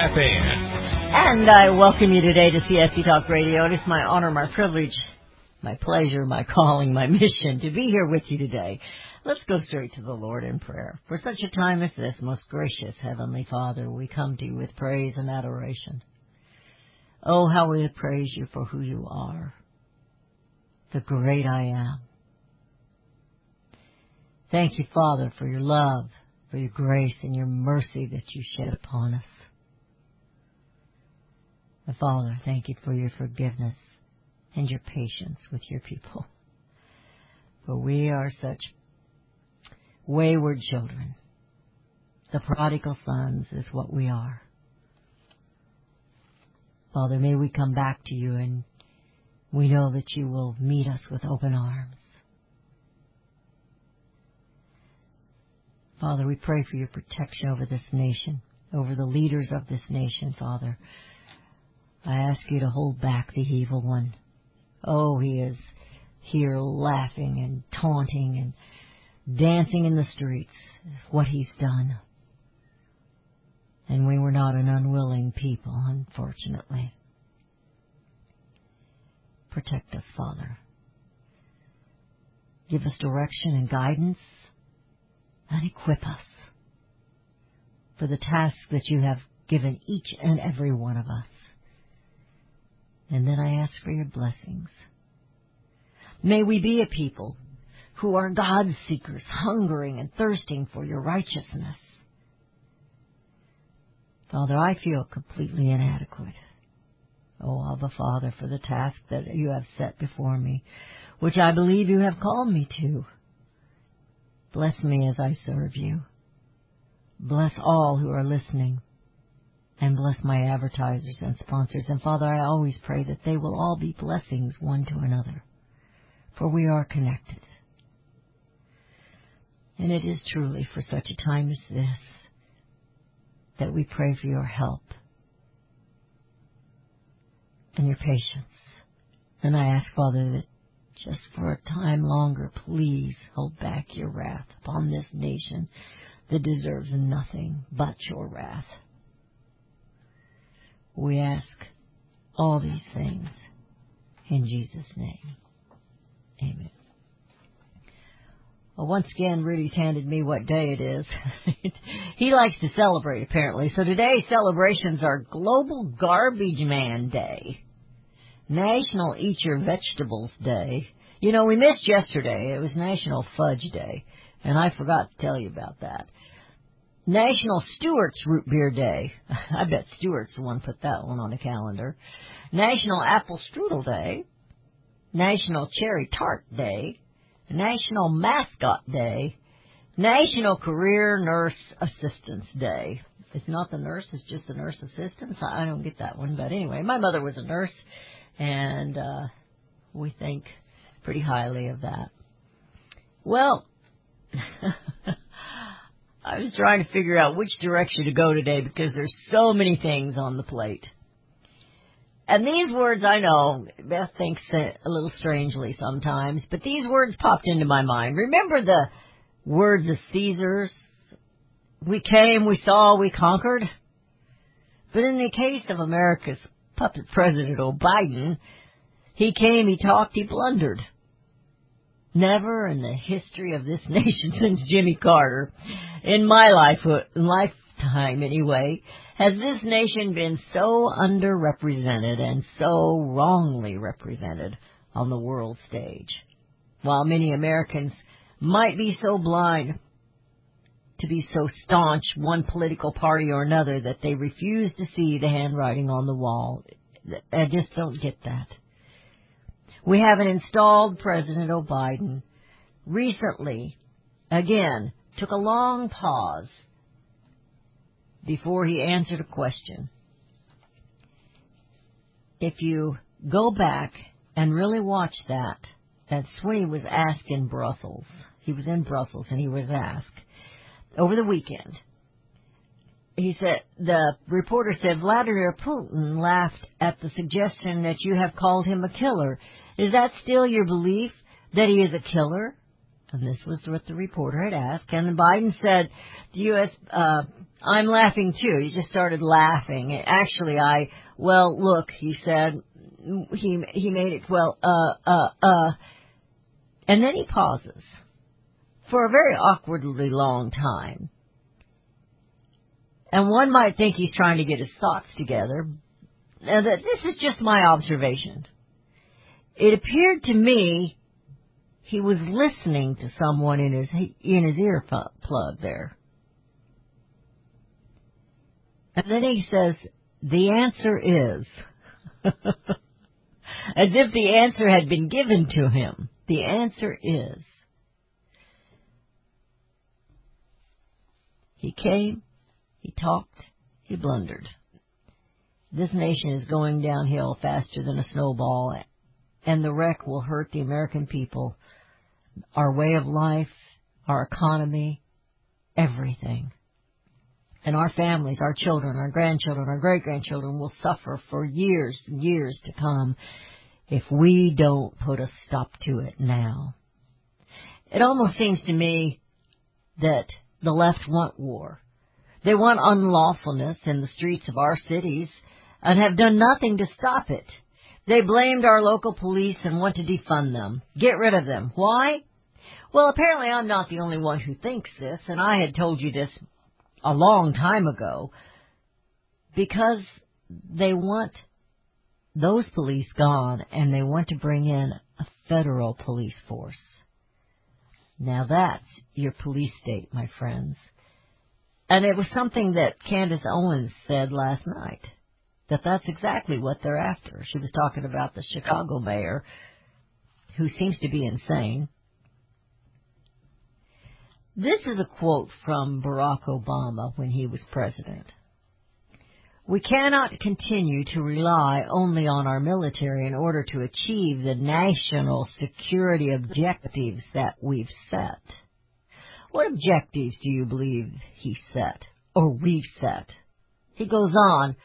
And I welcome you today to CSC Talk Radio. It is my honor, my privilege, my pleasure, my calling, my mission to be here with you today. Let's go straight to the Lord in prayer. For such a time as this, most gracious Heavenly Father, we come to you with praise and adoration. Oh, how we praise you for who you are, the great I am. Thank you, Father, for your love, for your grace and your mercy that you shed upon us. Father, thank you for your forgiveness and your patience with your people. For we are such wayward children. The prodigal sons is what we are. Father, may we come back to you and we know that you will meet us with open arms. Father, we pray for your protection over this nation, over the leaders of this nation, Father. I ask you to hold back the evil one. Oh, he is here laughing and taunting and dancing in the streets what he's done. And we were not an unwilling people, unfortunately. Protect us, Father. Give us direction and guidance and equip us for the task that you have given each and every one of us. And then I ask for your blessings. May we be a people who are God seekers, hungering and thirsting for your righteousness. Father, I feel completely inadequate. Oh, Abba Father, for the task that you have set before me, which I believe you have called me to. Bless me as I serve you. Bless all who are listening and bless my advertisers and sponsors. And Father, I always pray that they will all be blessings one to another, for we are connected. And it is truly for such a time as this that we pray for your help and your patience. And I ask, Father, that just for a time longer, please hold back your wrath upon this nation that deserves nothing but your wrath. We ask all these things in Jesus' name. Amen. Well, once again, Rudy's handed me what day it is. he likes to celebrate, apparently. So today's celebrations are Global Garbage Man Day, National Eat Your Vegetables Day. You know, we missed yesterday. It was National Fudge Day, and I forgot to tell you about that. National Stewart's Root Beer Day. I bet Stewart's the one put that one on the calendar. National Apple Strudel Day. National Cherry Tart Day. National Mascot Day. National Career Nurse Assistance Day. It's not the nurse, it's just the nurse assistants. I don't get that one, but anyway, my mother was a nurse, and uh, we think pretty highly of that. Well, I was trying to figure out which direction to go today because there's so many things on the plate. And these words, I know, Beth thinks a little strangely sometimes, but these words popped into my mind. Remember the words of Caesar's? We came, we saw, we conquered. But in the case of America's puppet president, Biden, he came, he talked, he blundered. Never in the history of this nation since Jimmy Carter, in my life, lifetime anyway, has this nation been so underrepresented and so wrongly represented on the world stage. While many Americans might be so blind to be so staunch one political party or another that they refuse to see the handwriting on the wall. I just don't get that. We have an installed President Biden recently, again, took a long pause before he answered a question. If you go back and really watch that, that Sweeney was asked in Brussels. He was in Brussels and he was asked over the weekend. He said, the reporter said, Vladimir Putin laughed at the suggestion that you have called him a killer. Is that still your belief that he is a killer? And this was what the reporter had asked. And Biden said, the U.S., uh, I'm laughing too. He just started laughing. Actually, I, well, look, he said, he, he made it, well, uh, uh, uh, and then he pauses for a very awkwardly long time. And one might think he's trying to get his thoughts together. Now, this is just my observation. It appeared to me he was listening to someone in his in his ear plug there. And then he says, "The answer is," as if the answer had been given to him. The answer is. He came, he talked, he blundered. This nation is going downhill faster than a snowball, and the wreck will hurt the American people, our way of life, our economy, everything. And our families, our children, our grandchildren, our great grandchildren will suffer for years and years to come if we don't put a stop to it now. It almost seems to me that the left want war. They want unlawfulness in the streets of our cities and have done nothing to stop it. They blamed our local police and want to defund them. Get rid of them. Why? Well, apparently I'm not the only one who thinks this, and I had told you this a long time ago. Because they want those police gone and they want to bring in a federal police force. Now that's your police state, my friends. And it was something that Candace Owens said last night. That that's exactly what they're after. She was talking about the Chicago mayor, who seems to be insane. This is a quote from Barack Obama when he was president. We cannot continue to rely only on our military in order to achieve the national security objectives that we've set. What objectives do you believe he set or we've set? He goes on,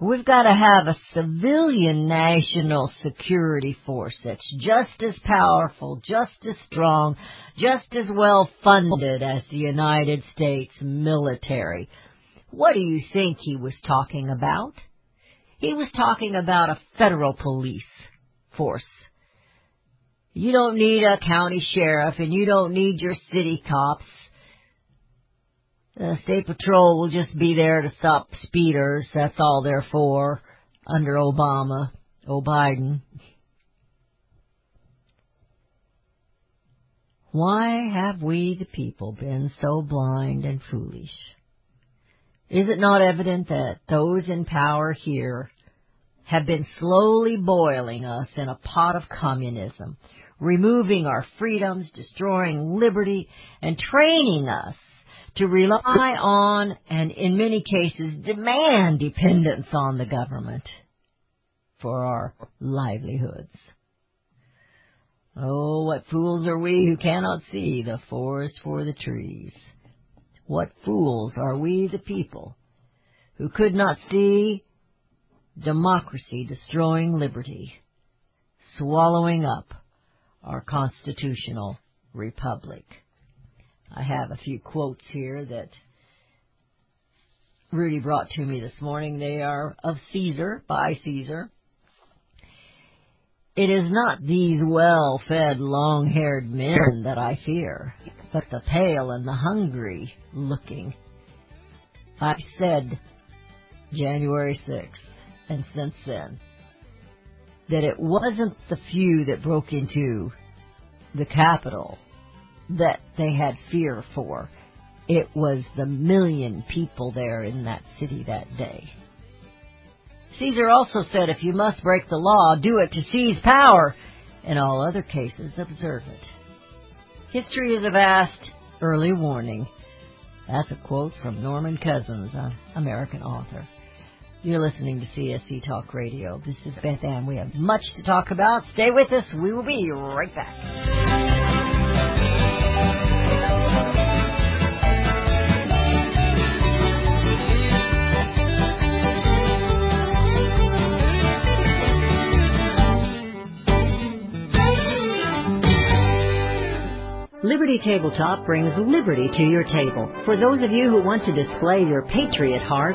we've got to have a civilian national security force that's just as powerful, just as strong, just as well funded as the United States military. What do you think he was talking about? He was talking about a federal police force. You don't need a county sheriff and you don't need your city cops. The state patrol will just be there to stop speeders. That's all they're for under Obama, or Biden. Why have we the people been so blind and foolish? Is it not evident that those in power here have been slowly boiling us in a pot of communism, removing our freedoms, destroying liberty, and training us to rely on and in many cases demand dependence on the government for our livelihoods. Oh, what fools are we who cannot see the forest for the trees. What fools are we, the people, who could not see democracy destroying liberty, swallowing up our constitutional republic. I have a few quotes here that Rudy brought to me this morning. They are of Caesar, by Caesar. It is not these well-fed, long-haired men that I fear, but the pale and the hungry looking. I said January 6th, and since then, that it wasn't the few that broke into the Capitol that they had fear for. It was the million people there in that city that day. Caesar also said if you must break the law, do it to seize power. In all other cases, observe it. History is a vast early warning. That's a quote from Norman Cousins, an American author. You're listening to CSC Talk Radio. This is Beth Ann. We have much to talk about. Stay with us. We will be right back. Liberty Tabletop brings liberty to your table. For those of you who want to display your patriot heart,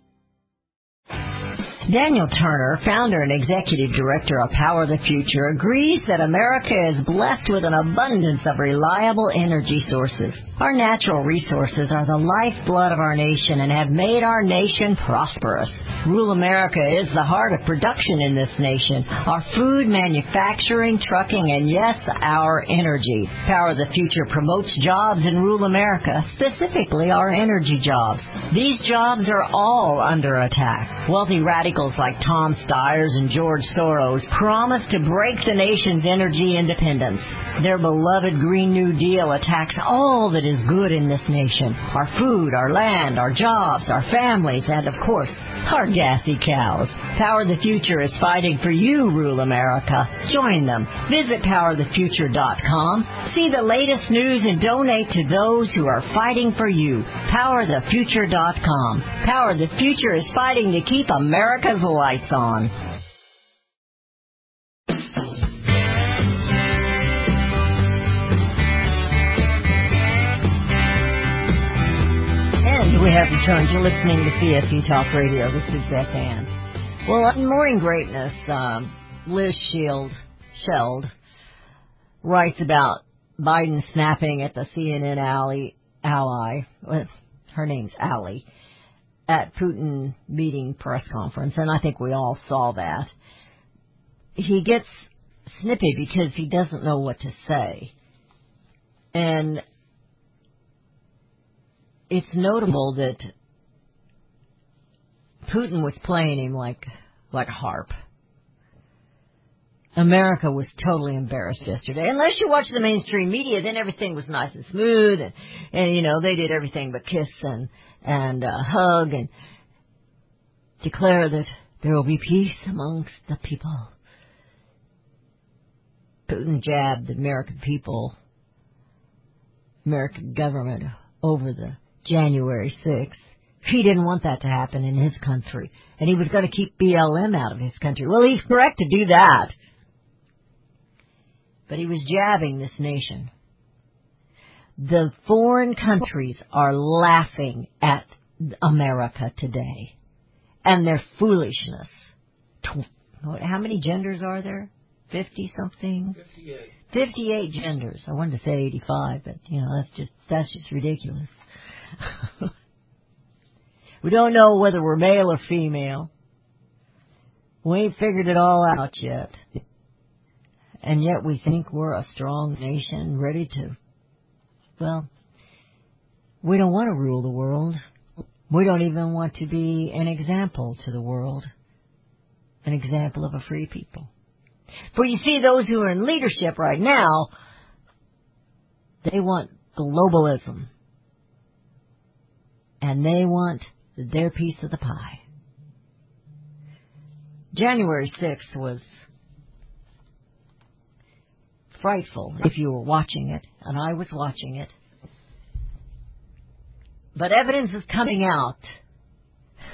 Daniel Turner, founder and executive director of Power the Future, agrees that America is blessed with an abundance of reliable energy sources. Our natural resources are the lifeblood of our nation and have made our nation prosperous. Rural America is the heart of production in this nation. Our food, manufacturing, trucking, and yes, our energy. Power of the Future promotes jobs in rural America, specifically our energy jobs. These jobs are all under attack. Wealthy radicals like Tom Steyers and George Soros promise to break the nation's energy independence. Their beloved Green New Deal attacks all that is good in this nation. Our food, our land, our jobs, our families, and of course, our gassy cows. Power the Future is fighting for you, rural America. Join them. Visit powerthefuture.com. See the latest news and donate to those who are fighting for you. Powerthefuture.com. Power the Future is fighting to keep America's lights on. We have returned. You're listening to CSC Talk Radio. This is Beth Ann. Well, more in Morning Greatness, um, Liz Shield, Sheld writes about Biden snapping at the CNN ally, ally, her name's Ally, at Putin meeting press conference, and I think we all saw that. He gets snippy because he doesn't know what to say. And it's notable that Putin was playing him like like a harp. America was totally embarrassed yesterday. Unless you watch the mainstream media, then everything was nice and smooth, and and you know they did everything but kiss and and uh, hug and declare that there will be peace amongst the people. Putin jabbed the American people, American government over the January 6th. He didn't want that to happen in his country, and he was going to keep BLM out of his country. Well, he's correct to do that. But he was jabbing this nation. The foreign countries are laughing at America today and their foolishness. How many genders are there? 50 something? 58. 58 genders. I wanted to say 85, but you know, that's just, that's just ridiculous. we don't know whether we're male or female. We ain't figured it all out yet. And yet we think we're a strong nation ready to, well, we don't want to rule the world. We don't even want to be an example to the world. An example of a free people. For you see, those who are in leadership right now, they want globalism. And they want their piece of the pie. January 6th was frightful if you were watching it, and I was watching it. But evidence is coming out.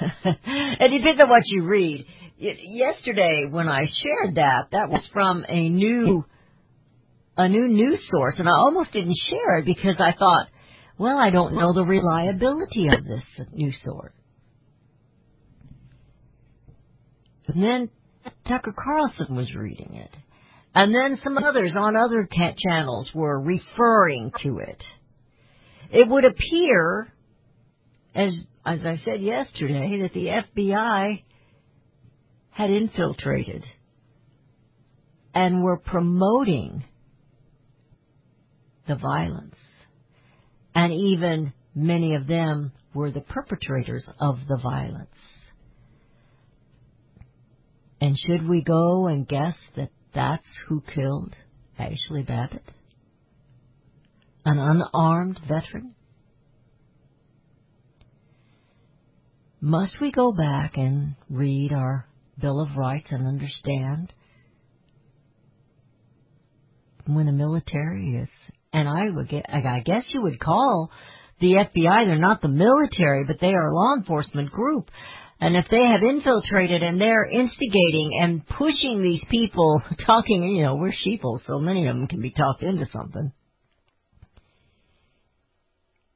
it depends on what you read. Yesterday, when I shared that, that was from a new, a new news source, and I almost didn't share it because I thought, well, I don't know the reliability of this news source. And then Tucker Carlson was reading it. And then some others on other channels were referring to it. It would appear, as, as I said yesterday, that the FBI had infiltrated and were promoting the violence. And even many of them were the perpetrators of the violence. And should we go and guess that that's who killed Ashley Babbitt? An unarmed veteran? Must we go back and read our Bill of Rights and understand when the military is, and I would get, I guess you would call the FBI, they're not the military, but they are a law enforcement group. And if they have infiltrated and they're instigating and pushing these people, talking, you know, we're sheeple, so many of them can be talked into something.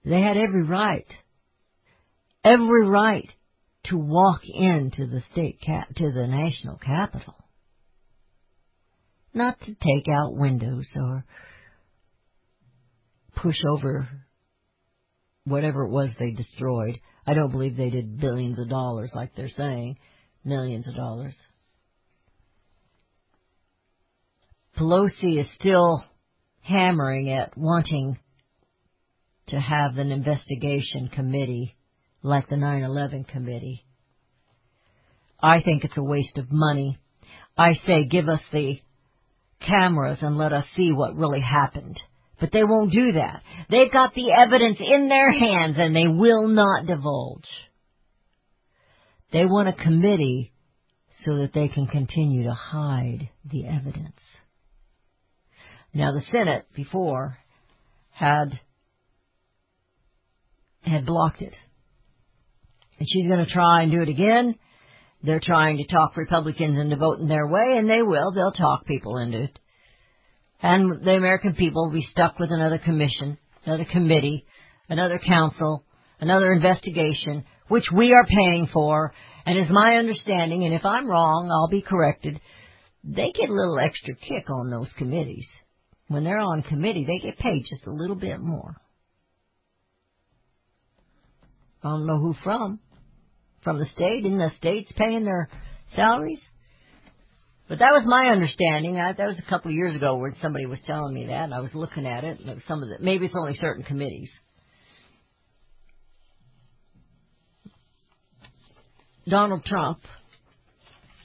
They had every right, every right to walk into the state cap, to the national capital. Not to take out windows or push over whatever it was they destroyed. I don't believe they did billions of dollars like they're saying, millions of dollars. Pelosi is still hammering at wanting to have an investigation committee like the 9-11 committee. I think it's a waste of money. I say give us the cameras and let us see what really happened. But they won't do that. They've got the evidence in their hands and they will not divulge. They want a committee so that they can continue to hide the evidence. Now the Senate before had had blocked it. And she's going to try and do it again. They're trying to talk Republicans into voting their way, and they will. They'll talk people into it. And the American people will be stuck with another commission, another committee, another council, another investigation, which we are paying for. And is my understanding, and if I'm wrong, I'll be corrected, they get a little extra kick on those committees. When they're on committee, they get paid just a little bit more. I don't know who from. From the state, and the state's paying their salaries. But that was my understanding. I, that was a couple of years ago where somebody was telling me that, and I was looking at it. And some of the maybe it's only certain committees. Donald Trump,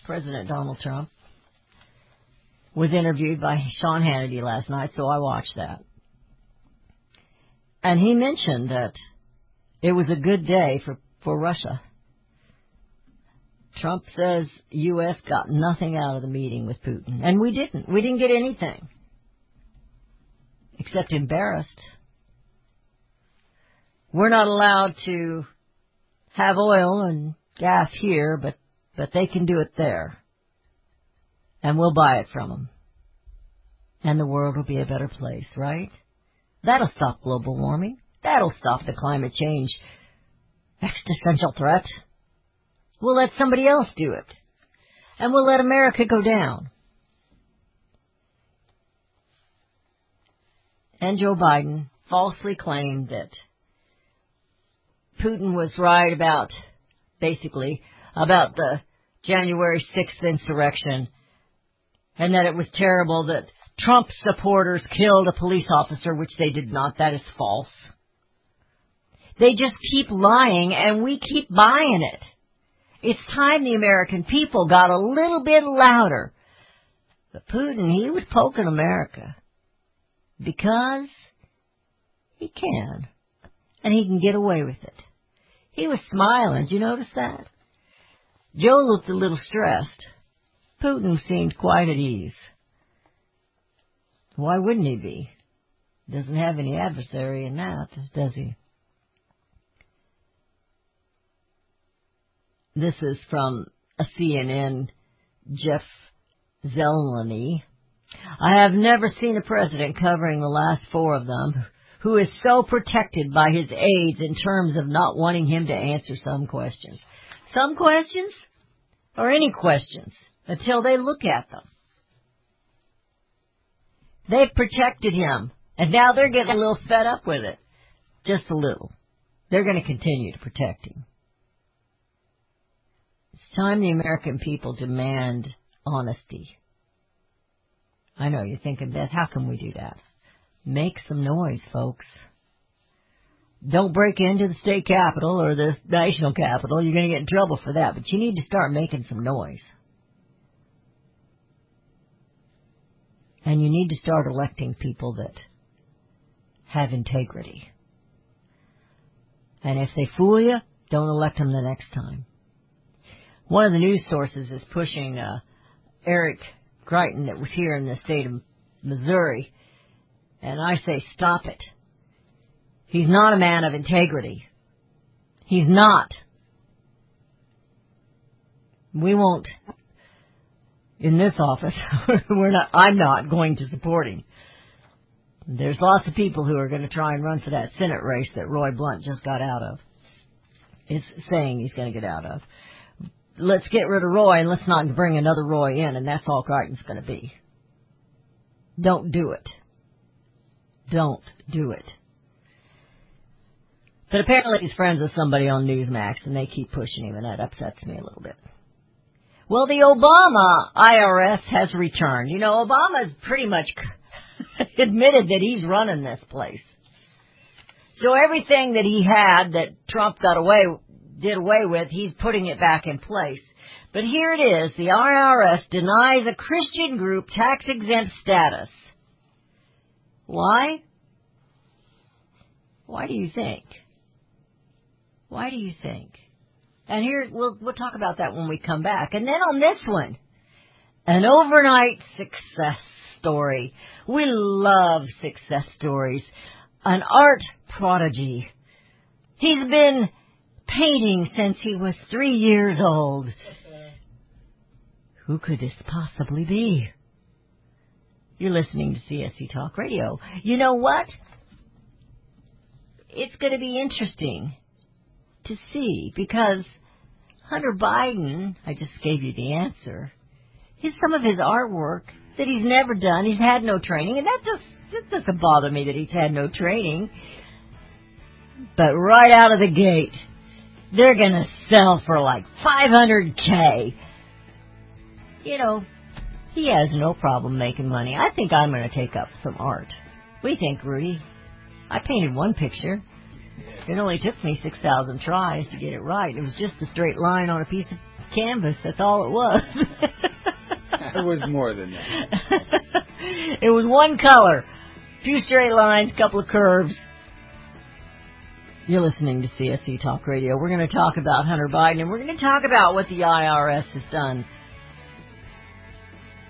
President Donald Trump, was interviewed by Sean Hannity last night, so I watched that. And he mentioned that it was a good day for, for Russia. Trump says U.S. got nothing out of the meeting with Putin. And we didn't. We didn't get anything. Except embarrassed. We're not allowed to have oil and gas here, but, but they can do it there. And we'll buy it from them. And the world will be a better place, right? That'll stop global warming. That'll stop the climate change existential threat. We'll let somebody else do it. And we'll let America go down. And Joe Biden falsely claimed that Putin was right about, basically, about the January 6th insurrection and that it was terrible that Trump supporters killed a police officer, which they did not. That is false. They just keep lying and we keep buying it. It's time the American people got a little bit louder. But Putin, he was poking America. Because he can. And he can get away with it. He was smiling. Did you notice that? Joe looked a little stressed. Putin seemed quite at ease. Why wouldn't he be? Doesn't have any adversary in that, does he? This is from a CNN Jeff Zeleny. I have never seen a president covering the last four of them who is so protected by his aides in terms of not wanting him to answer some questions. Some questions? Or any questions until they look at them. They've protected him and now they're getting a little fed up with it. Just a little. They're going to continue to protect him. Time the American people demand honesty. I know you're thinking, Beth, how can we do that? Make some noise, folks. Don't break into the state capitol or the national capitol. You're going to get in trouble for that, but you need to start making some noise. And you need to start electing people that have integrity. And if they fool you, don't elect them the next time. One of the news sources is pushing uh, Eric Greitens that was here in the state of Missouri, and I say stop it. He's not a man of integrity. He's not. We won't in this office. We're not. I'm not going to support him. There's lots of people who are going to try and run for that Senate race that Roy Blunt just got out of. Is saying he's going to get out of. Let's get rid of Roy and let's not bring another Roy in, and that's all Greitens's going to be. Don't do it. Don't do it. But apparently he's friends with somebody on Newsmax, and they keep pushing him, and that upsets me a little bit. Well, the Obama IRS has returned. You know, Obama's pretty much admitted that he's running this place. So everything that he had that Trump got away did away with, he's putting it back in place. But here it is. The IRS denies a Christian group tax exempt status. Why? Why do you think? Why do you think? And here we'll we'll talk about that when we come back. And then on this one, an overnight success story. We love success stories. An art prodigy. He's been painting since he was three years old. Who could this possibly be? You're listening to CSC Talk Radio. You know what? It's going to be interesting to see because Hunter Biden, I just gave you the answer, his some of his artwork that he's never done, he's had no training, and that just that doesn't bother me that he's had no training. But right out of the gate, they're gonna sell for like 500k. You know, he has no problem making money. I think I'm gonna take up some art. We think, Rudy? I painted one picture. It only took me 6,000 tries to get it right. It was just a straight line on a piece of canvas. That's all it was. It was more than that. it was one color. Few straight lines, couple of curves. You're listening to CSC Talk Radio. We're going to talk about Hunter Biden and we're going to talk about what the IRS has done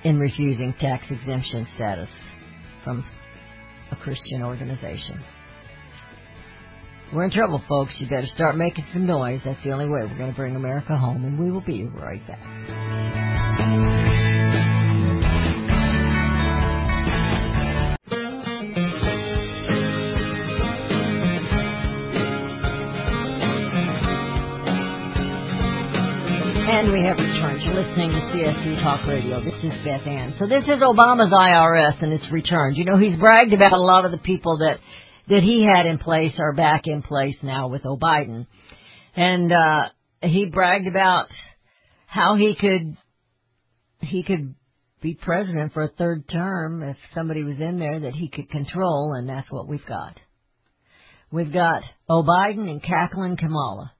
in refusing tax exemption status from a Christian organization. We're in trouble, folks. You better start making some noise. That's the only way we're going to bring America home, and we will be right back. And we have returned. You're listening to CSC Talk Radio. This is Beth Ann. So this is Obama's IRS and it's returned. You know, he's bragged about a lot of the people that, that he had in place are back in place now with O'Biden. And, uh, he bragged about how he could, he could be president for a third term if somebody was in there that he could control and that's what we've got. We've got O'Biden and cackling Kamala.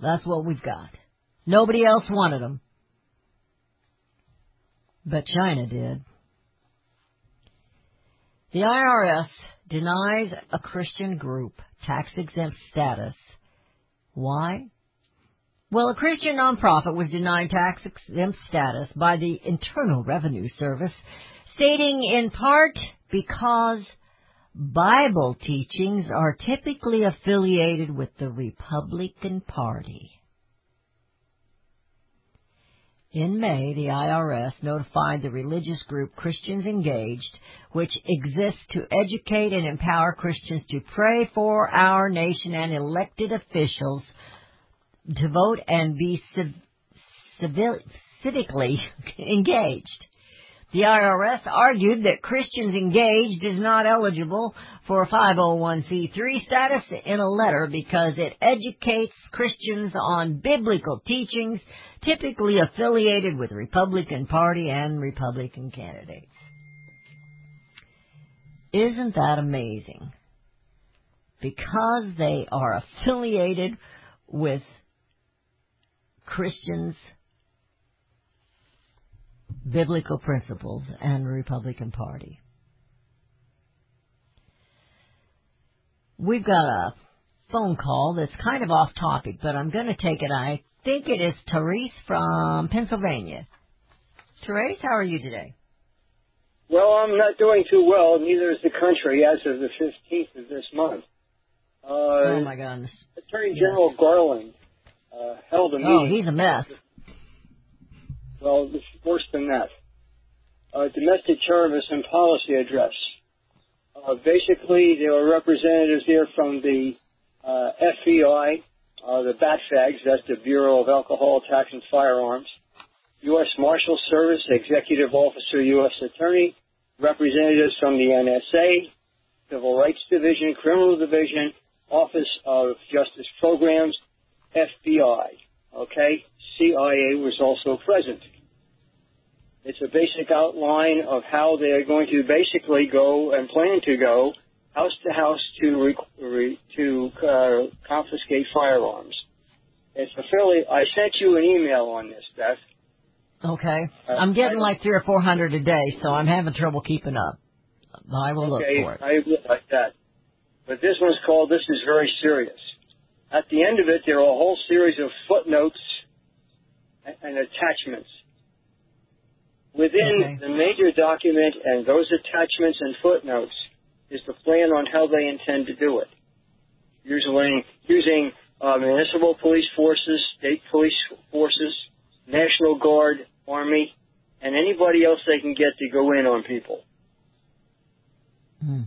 That's what we've got. Nobody else wanted them. But China did. The IRS denies a Christian group tax exempt status. Why? Well, a Christian nonprofit was denied tax exempt status by the Internal Revenue Service, stating in part because Bible teachings are typically affiliated with the Republican Party. In May, the IRS notified the religious group Christians Engaged, which exists to educate and empower Christians to pray for our nation and elected officials to vote and be civ- civil- civically engaged. The IRS argued that Christians Engaged is not eligible for a 501c3 status in a letter because it educates Christians on biblical teachings typically affiliated with Republican Party and Republican candidates. Isn't that amazing? Because they are affiliated with Christians biblical principles and Republican Party. We've got a phone call that's kind of off topic, but I'm going to take it. I think it is Therese from Pennsylvania. Therese, how are you today? Well, I'm not doing too well. Neither is the country as of the 15th of this month. Uh, oh my goodness. Attorney Yes. General Garland uh, held a Oh, he's a mess. Well, it's worse than that. Uh, domestic terrorism policy address. Uh, basically, there were representatives there from the uh, FBI, uh, the BATFAGs, that's the Bureau of Alcohol, Tax, and Firearms, U.S. Marshal Service, Executive Officer, U.S. Attorney, representatives from the NSA, Civil Rights Division, Criminal Division, Office of Justice Programs, FBI. Okay? CIA was also present. It's a basic outline of how they're going to basically go and plan to go house to house to re, re, to uh, confiscate firearms. It's a fairly. I sent you an email on this, Beth. Okay. Uh, I'm getting I- like three or four hundred a day, so I'm having trouble keeping up. I will look okay, for it. I look like that. But this one's called "This is very serious." At the end of it, there are a whole series of footnotes and, attachments. Within Okay. the major document and those attachments and footnotes is the plan on how they intend to do it. Usually using uh, municipal police forces, state police forces, National Guard, Army, and anybody else they can get to go in on people. Hmm.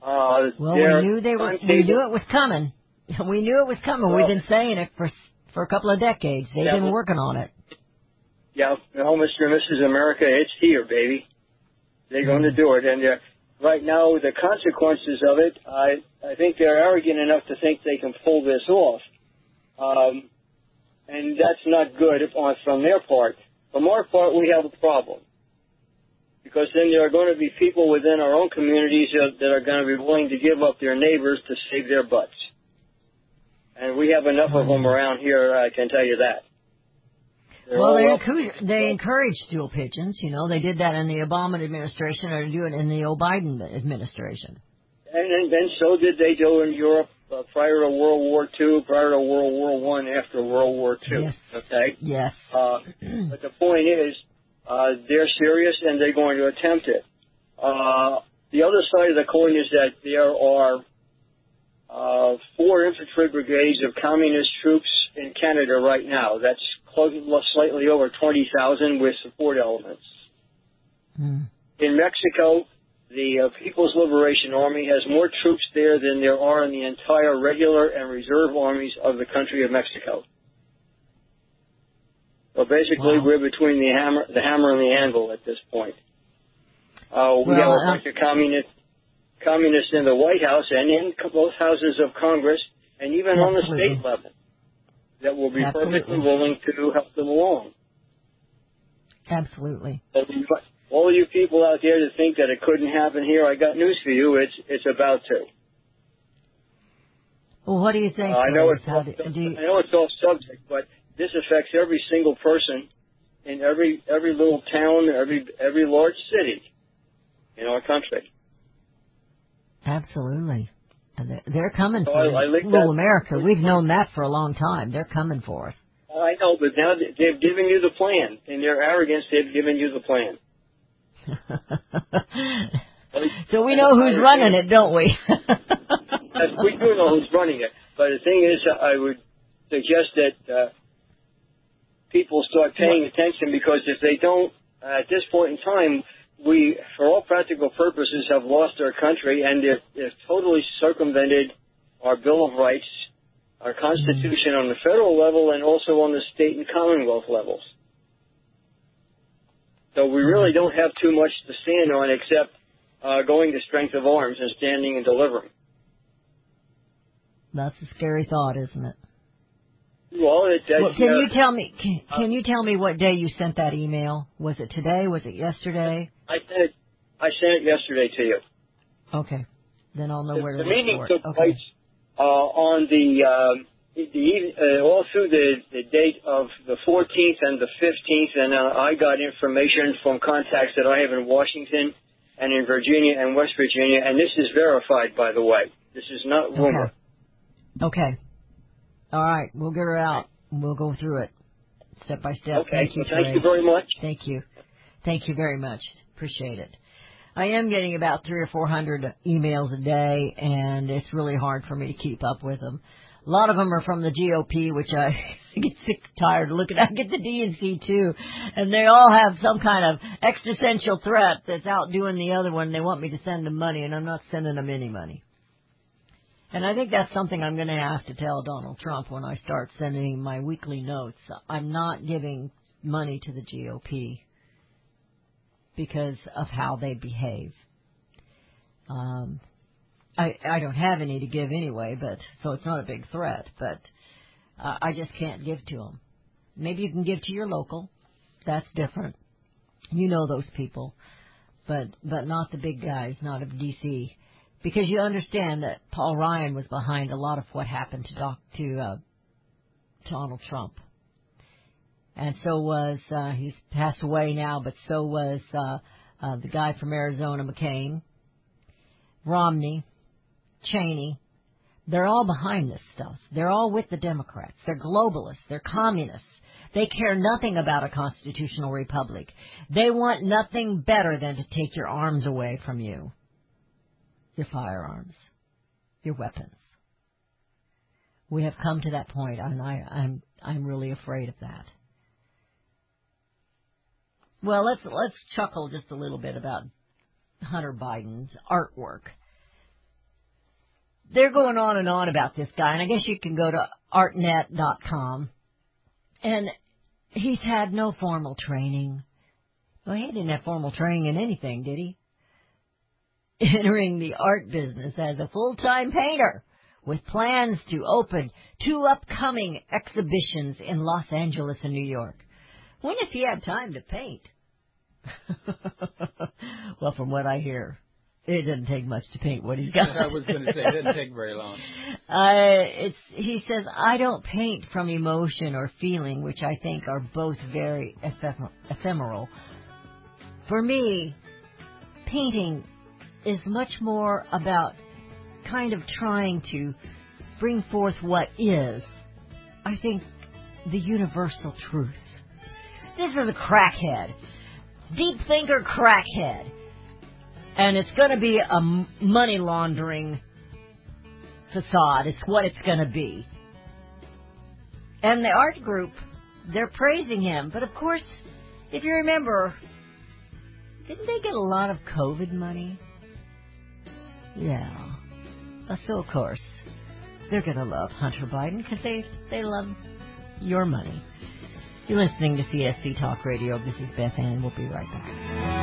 Uh, Well, we knew they were. We knew it was coming. We knew it was coming. We've been saying it for for a couple of decades. They've Yeah, been well- working on it. Yeah, no, Mr. and Mrs. America, it's here, baby. They're going to do it, and uh, right now the consequences of it, I I think they're arrogant enough to think they can pull this off, um, and that's not good on, from their part. From our part, we have a problem because then there are going to be people within our own communities that, that are going to be willing to give up their neighbors to save their butts, and we have enough of them around here. I can tell you that. They're Well, they encourage, they encourage dual pigeons. You know, they did that in the Obama administration, or do it in the Biden administration. And, then so did they do in Europe uh, prior to World War II, prior to World War One, after World War II. Yes. Okay. Yes. Uh, but the point is, uh, they're serious and they're going to attempt it. Uh, the other side of the coin is that there are uh, four infantry brigades of communist troops in Canada right now. That's close, slightly over 20,000 with support elements. Hmm. In Mexico, the uh, People's Liberation Army has more troops there than there are in the entire regular and reserve armies of the country of Mexico. So basically, Wow. we're between the hammer, the hammer and the anvil at this point. Uh, we Well, have a bunch of communist, communists in the White House and in both houses of Congress, and even on the state level, that will be Absolutely. perfectly willing to help them along. Absolutely. So all you people out there that think that it couldn't happen here, I got news for you. It's it's about to. Well, what do you think? Uh, I know it's off, do you, I know it's off subject, but this affects every single person in every every little town, every every large city in our country. Absolutely. And they're, they're coming So for I- I that- America. We've known that for a long time. They're coming for us. I know, but now they've given you the plan. In their arrogance, they've given you the plan. so we know who's running it, don't we? We do know who's running it. But the thing is, I would suggest that uh, people start paying attention because if they don't, uh, at this point in time, we, for all practical purposes, have lost our country and they've, they've totally circumvented our Bill of Rights, our Constitution on the federal level and also on the state and commonwealth levels. So we really don't have too much to stand on except uh, going to strength of arms and standing and delivering. That's a scary thought, isn't it? Well, it, uh, Well, can uh, you tell me? Can, can you tell me what day you sent that email? Was it today? Was it yesterday? I sent it. I sent it yesterday to you. Okay, then I'll know The, where to the look meeting for took Okay. place uh, on the um, the uh, all through the the date of the 14th and the 15th, and uh, I got information from contacts that I have in Washington and in Virginia and West Virginia, and this is verified, by the way. This is not rumor. Okay. Okay. All right, we'll get her out. We'll go through it step by step. Okay. Thank you, well, thank you very much. Thank you. Thank you very much. Appreciate it. I am getting about three or four hundred emails a day, and it's really hard for me to keep up with them. A lot of them are from the GOP, which I get sick tired of looking at. I get the DNC too, and they all have some kind of existential threat that's outdoing the other one. They want me to send them money, and I'm not sending them any money. And I think that's something I'm going to have to tell Donald Trump when I start sending my weekly notes. I'm not giving money to the GOP because of how they behave. Um, I I don't have any to give anyway, but so it's not a big threat. But uh, I just can't give to them. Maybe you can give to your local. That's different. You know those people, but but not the big guys, not of DC, because you understand that Paul Ryan was behind a lot of what happened to Doc to uh, Donald Trump and so was uh, he's passed away now, but so was uh, uh, the guy from Arizona, McCain, Romney, Cheney. They're all behind this stuff. They're all with the Democrats. They're globalists. They're communists. They care nothing about a constitutional republic. They want nothing better than to take your arms away from you, your firearms, your weapons. We have come to that point, and I, I'm I'm really afraid of that. Well, let's let's chuckle just a little bit about Hunter Biden's artwork. They're going on and on about this guy, and I guess you can go to artnet.com. And he's had no formal training. Well, he didn't have formal training in anything, did he? Entering the art business as a full-time painter with plans to open two upcoming exhibitions in Los Angeles and New York. When has he had time to paint? well, from what I hear, it doesn't take much to paint what he's got. I was going to say it didn't take very long. Uh, it's he says I don't paint from emotion or feeling, which I think are both very ephem- ephemeral. For me, painting is much more about kind of trying to bring forth what is. I think the universal truth. This is a crackhead, deep thinker crackhead, and it's going to be a money laundering facade. It's what it's going to be. And the art group, they're praising him. But of course, if you remember, didn't they get a lot of COVID money? Yeah. Uh, So of course, they're going to love Hunter Biden because they, they love your money. You're listening to CSC Talk Radio. This is Beth Ann. We'll be right back.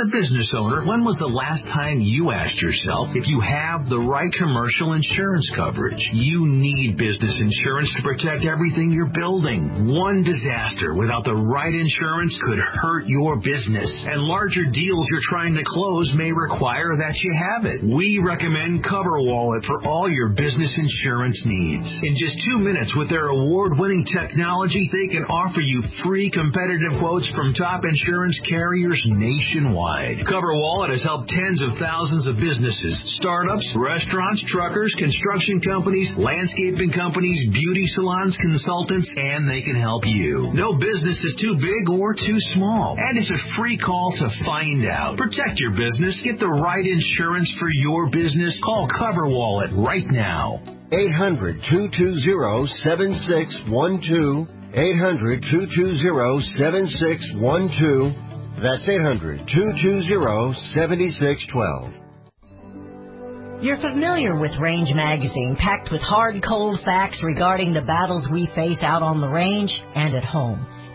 A business owner, when was the last time you asked yourself if you have the right commercial insurance coverage? You need business insurance to protect everything you're building. One disaster without the right insurance could hurt your business, and larger deals you're trying to close may require that you have it. We recommend CoverWallet for all your business insurance needs. In just two minutes with their award-winning technology, they can offer you free competitive quotes from top insurance carriers nationwide. CoverWallet has helped tens of thousands of businesses, startups, restaurants, truckers, construction companies, landscaping companies, beauty salons, consultants, and they can help you. No business is too big or too small. And it's a free call to find out. Protect your business. Get the right insurance for your business. Call CoverWallet right now. 800 220 7612. 800 220 7612. That's 800 220 7612. You're familiar with Range Magazine, packed with hard, cold facts regarding the battles we face out on the range and at home.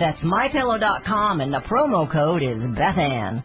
That's MyPillow.com, and the promo code is BethAnn.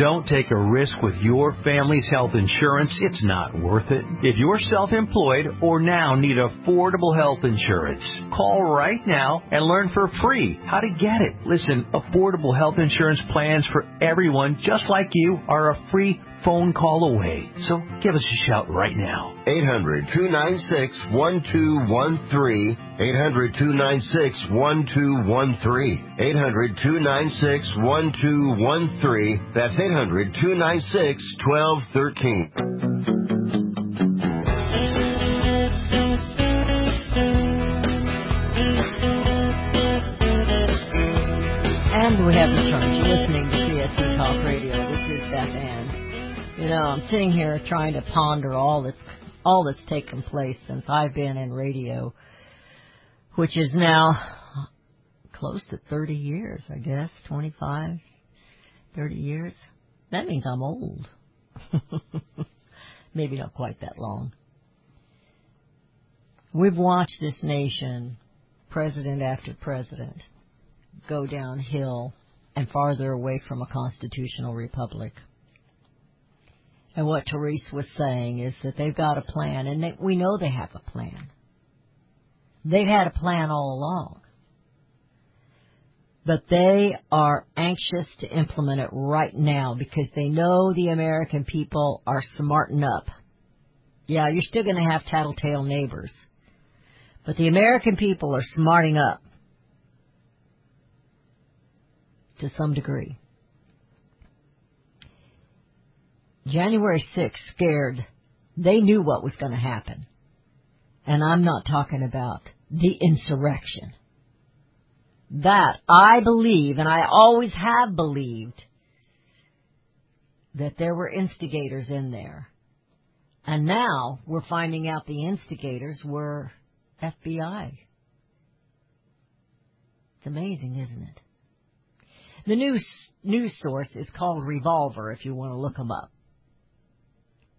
Don't take a risk with your family's health insurance. It's not worth it. If you're self-employed or now need affordable health insurance, call right now and learn for free how to get it. Listen, affordable health insurance plans for everyone just like you are a free phone call away. So give us a shout right now. 800 296 1213. 800 296 1213. 800 296 1213. That's 800 296 1213. And we have returned. You're listening to CSC Talk Radio. This is Beth Ann. You know, I'm sitting here trying to ponder all that's all that's taken place since I've been in radio, which is now close to 30 years, I guess, 25, 30 years. That means I'm old. maybe not quite that long. We've watched this nation, president after president, go downhill and farther away from a constitutional republic. And what Therese was saying is that they've got a plan, and they, we know they have a plan. They've had a plan all along. But they are anxious to implement it right now because they know the American people are smarting up. Yeah, you're still going to have tattletale neighbors. But the American people are smarting up to some degree. January 6th scared. They knew what was going to happen. And I'm not talking about the insurrection. That I believe, and I always have believed, that there were instigators in there. And now we're finding out the instigators were FBI. It's amazing, isn't it? The news news source is called Revolver if you want to look them up.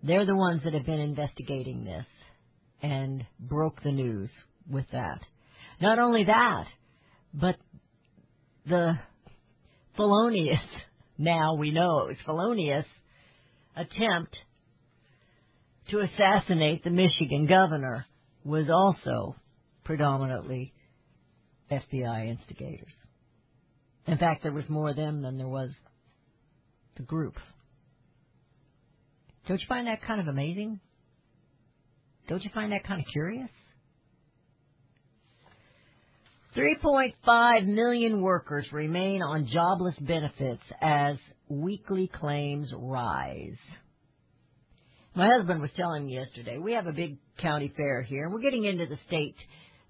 They're the ones that have been investigating this and broke the news with that. Not only that, but the felonious, now we know it was felonious, attempt to assassinate the Michigan governor was also predominantly FBI instigators. In fact, there was more of them than there was the group. Don't you find that kind of amazing? Don't you find that kind of curious? 3.5 million workers remain on jobless benefits as weekly claims rise. My husband was telling me yesterday, we have a big county fair here, and we're getting into the state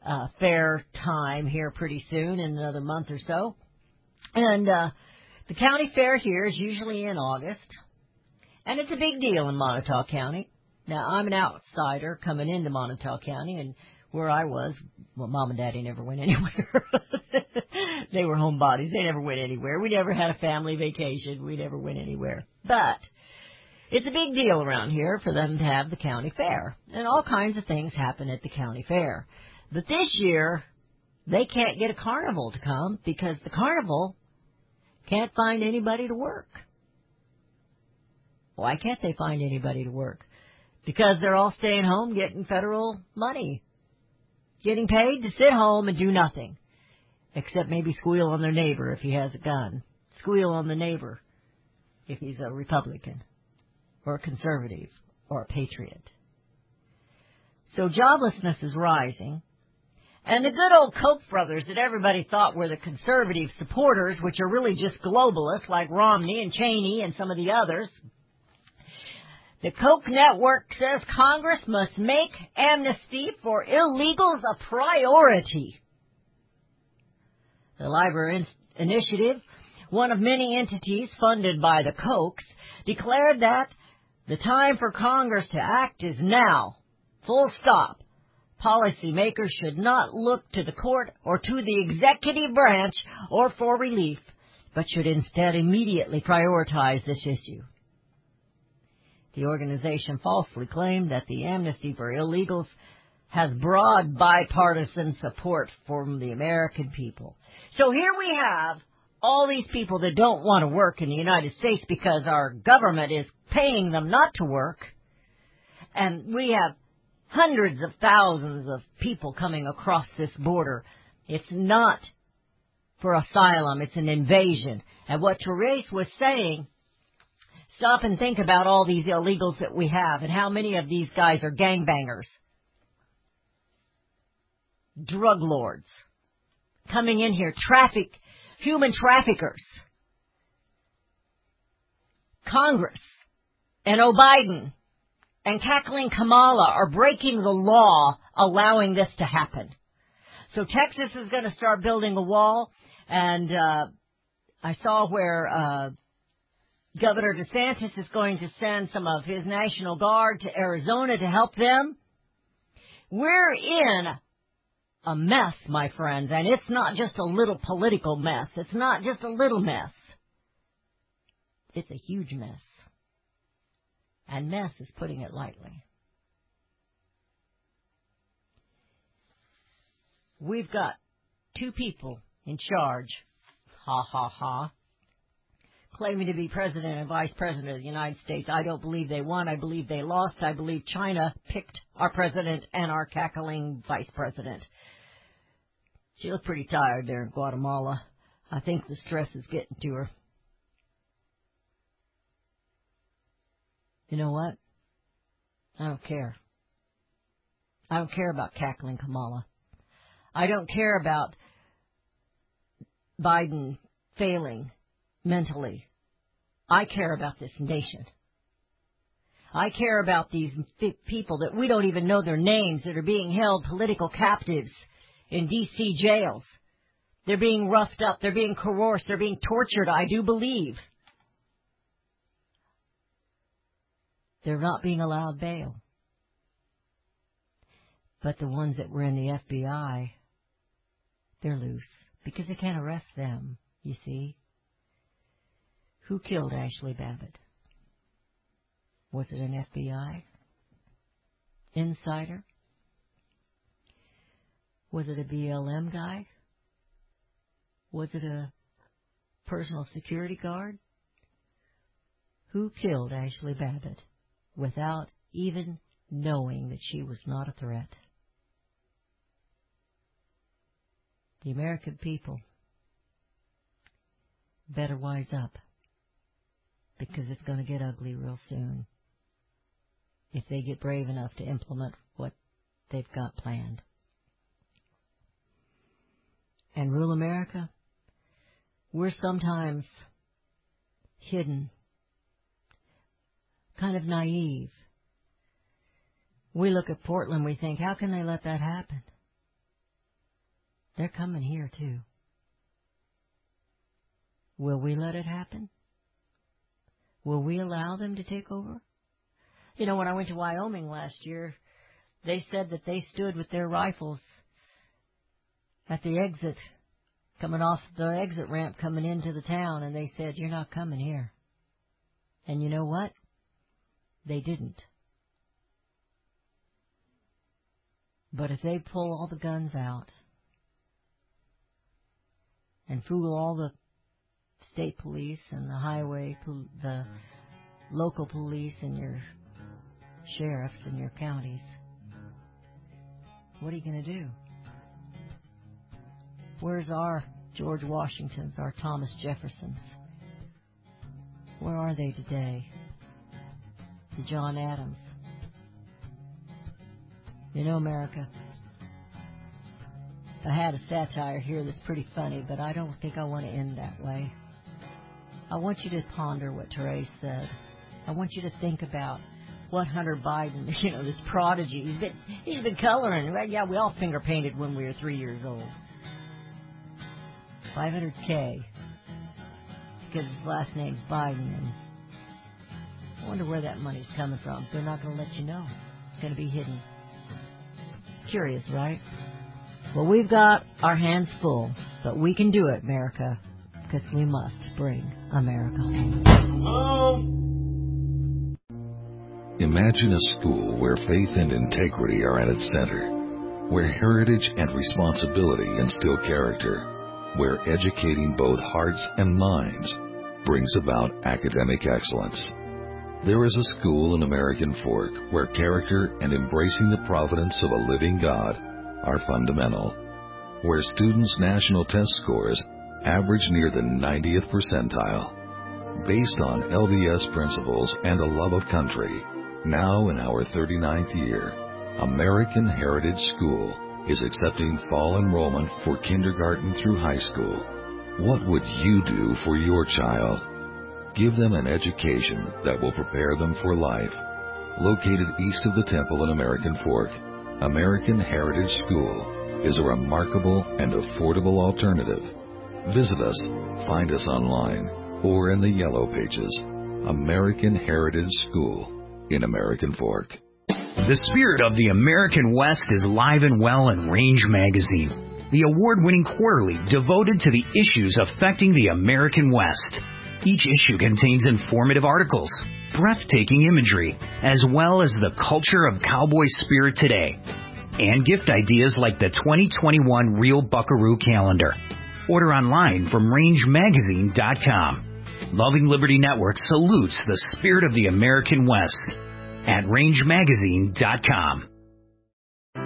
uh, fair time here pretty soon, in another month or so. And uh, the county fair here is usually in August, and it's a big deal in Montauk County. Now, I'm an outsider coming into Montauk County, and where I was, well, mom and daddy never went anywhere. they were homebodies. They never went anywhere. We never had a family vacation. We never went anywhere. But it's a big deal around here for them to have the county fair. And all kinds of things happen at the county fair. But this year, they can't get a carnival to come because the carnival can't find anybody to work. Why can't they find anybody to work? Because they're all staying home getting federal money. Getting paid to sit home and do nothing. Except maybe squeal on their neighbor if he has a gun. Squeal on the neighbor if he's a Republican or a conservative or a patriot. So joblessness is rising. And the good old Koch brothers that everybody thought were the conservative supporters, which are really just globalists like Romney and Cheney and some of the others, the Koch network says Congress must make amnesty for illegals a priority. The LIBRE In- Initiative, one of many entities funded by the Kochs, declared that the time for Congress to act is now. Full stop. Policymakers should not look to the court or to the executive branch or for relief, but should instead immediately prioritize this issue. The organization falsely claimed that the amnesty for illegals has broad bipartisan support from the American people. So here we have all these people that don't want to work in the United States because our government is paying them not to work. And we have hundreds of thousands of people coming across this border. It's not for asylum, it's an invasion. And what Therese was saying Stop and think about all these illegals that we have and how many of these guys are gangbangers, drug lords, coming in here, traffic, human traffickers. Congress and O'Biden and cackling Kamala are breaking the law allowing this to happen. So Texas is going to start building a wall and, uh, I saw where, uh, Governor DeSantis is going to send some of his National Guard to Arizona to help them. We're in a mess, my friends, and it's not just a little political mess. It's not just a little mess. It's a huge mess. And mess is putting it lightly. We've got two people in charge, ha ha ha, claiming to be president and vice president of the United States. I don't believe they won. I believe they lost. I believe China picked our president and our cackling vice president. She looked pretty tired there in Guatemala. I think the stress is getting to her. You know what? I don't care. I don't care about cackling Kamala. I don't care about Biden failing mentally. I care about this nation. I care about these people that we don't even know their names that are being held political captives in D.C. jails. They're being roughed up. They're being coerced. They're being tortured, I do believe. They're not being allowed bail. But the ones that were in the FBI, they're loose because they can't arrest them, you see. Who killed Ashley Babbitt? Was it an FBI? Insider? Was it a BLM guy? Was it a personal security guard? Who killed Ashley Babbitt without even knowing that she was not a threat? The American people better wise up because it's going to get ugly real soon if they get brave enough to implement what they've got planned. And rule America, we're sometimes hidden, kind of naive. We look at Portland, we think, how can they let that happen? They're coming here too. Will we let it happen? Will we allow them to take over? You know, when I went to Wyoming last year, they said that they stood with their rifles at the exit, coming off the exit ramp coming into the town, and they said, You're not coming here. And you know what? They didn't. But if they pull all the guns out and fool all the state police and the highway, pol- the local police and your sheriffs in your counties, what are you going to do? Where's our George Washingtons, our Thomas Jeffersons? Where are they today? The John Adams. You know, America, I had a satire here that's pretty funny, but I don't think I want to end that way. I want you to ponder what Therese said. I want you to think about what Hunter Biden, you know, this prodigy, he's been he's been coloring. Well, yeah, we all finger painted when we were three years old. 500k because his last name's Biden, and I wonder where that money's coming from. They're not going to let you know. It's going to be hidden. Curious, right? Well, we've got our hands full, but we can do it, America, we must bring America home. Imagine a school where faith and integrity are at its center, where heritage and responsibility instill character, where educating both hearts and minds brings about academic excellence. There is a school in American Fork where character and embracing the providence of a living God are fundamental, where students' national test scores average near the 90th percentile. Based on LDS principles and a love of country, now in our 39th year, American Heritage School is accepting fall enrollment for kindergarten through high school. What would you do for your child? Give them an education that will prepare them for life. Located east of the temple in American Fork, American Heritage School is a remarkable and affordable alternative. Visit us, find us online, or in the yellow pages. American Heritage School in American Fork. The spirit of the American West is live and well in Range Magazine, the award winning quarterly devoted to the issues affecting the American West. Each issue contains informative articles, breathtaking imagery, as well as the culture of cowboy spirit today, and gift ideas like the 2021 Real Buckaroo calendar. Order online from rangemagazine.com. Loving Liberty Network salutes the spirit of the American West at rangemagazine.com.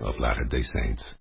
of Latter day Saints.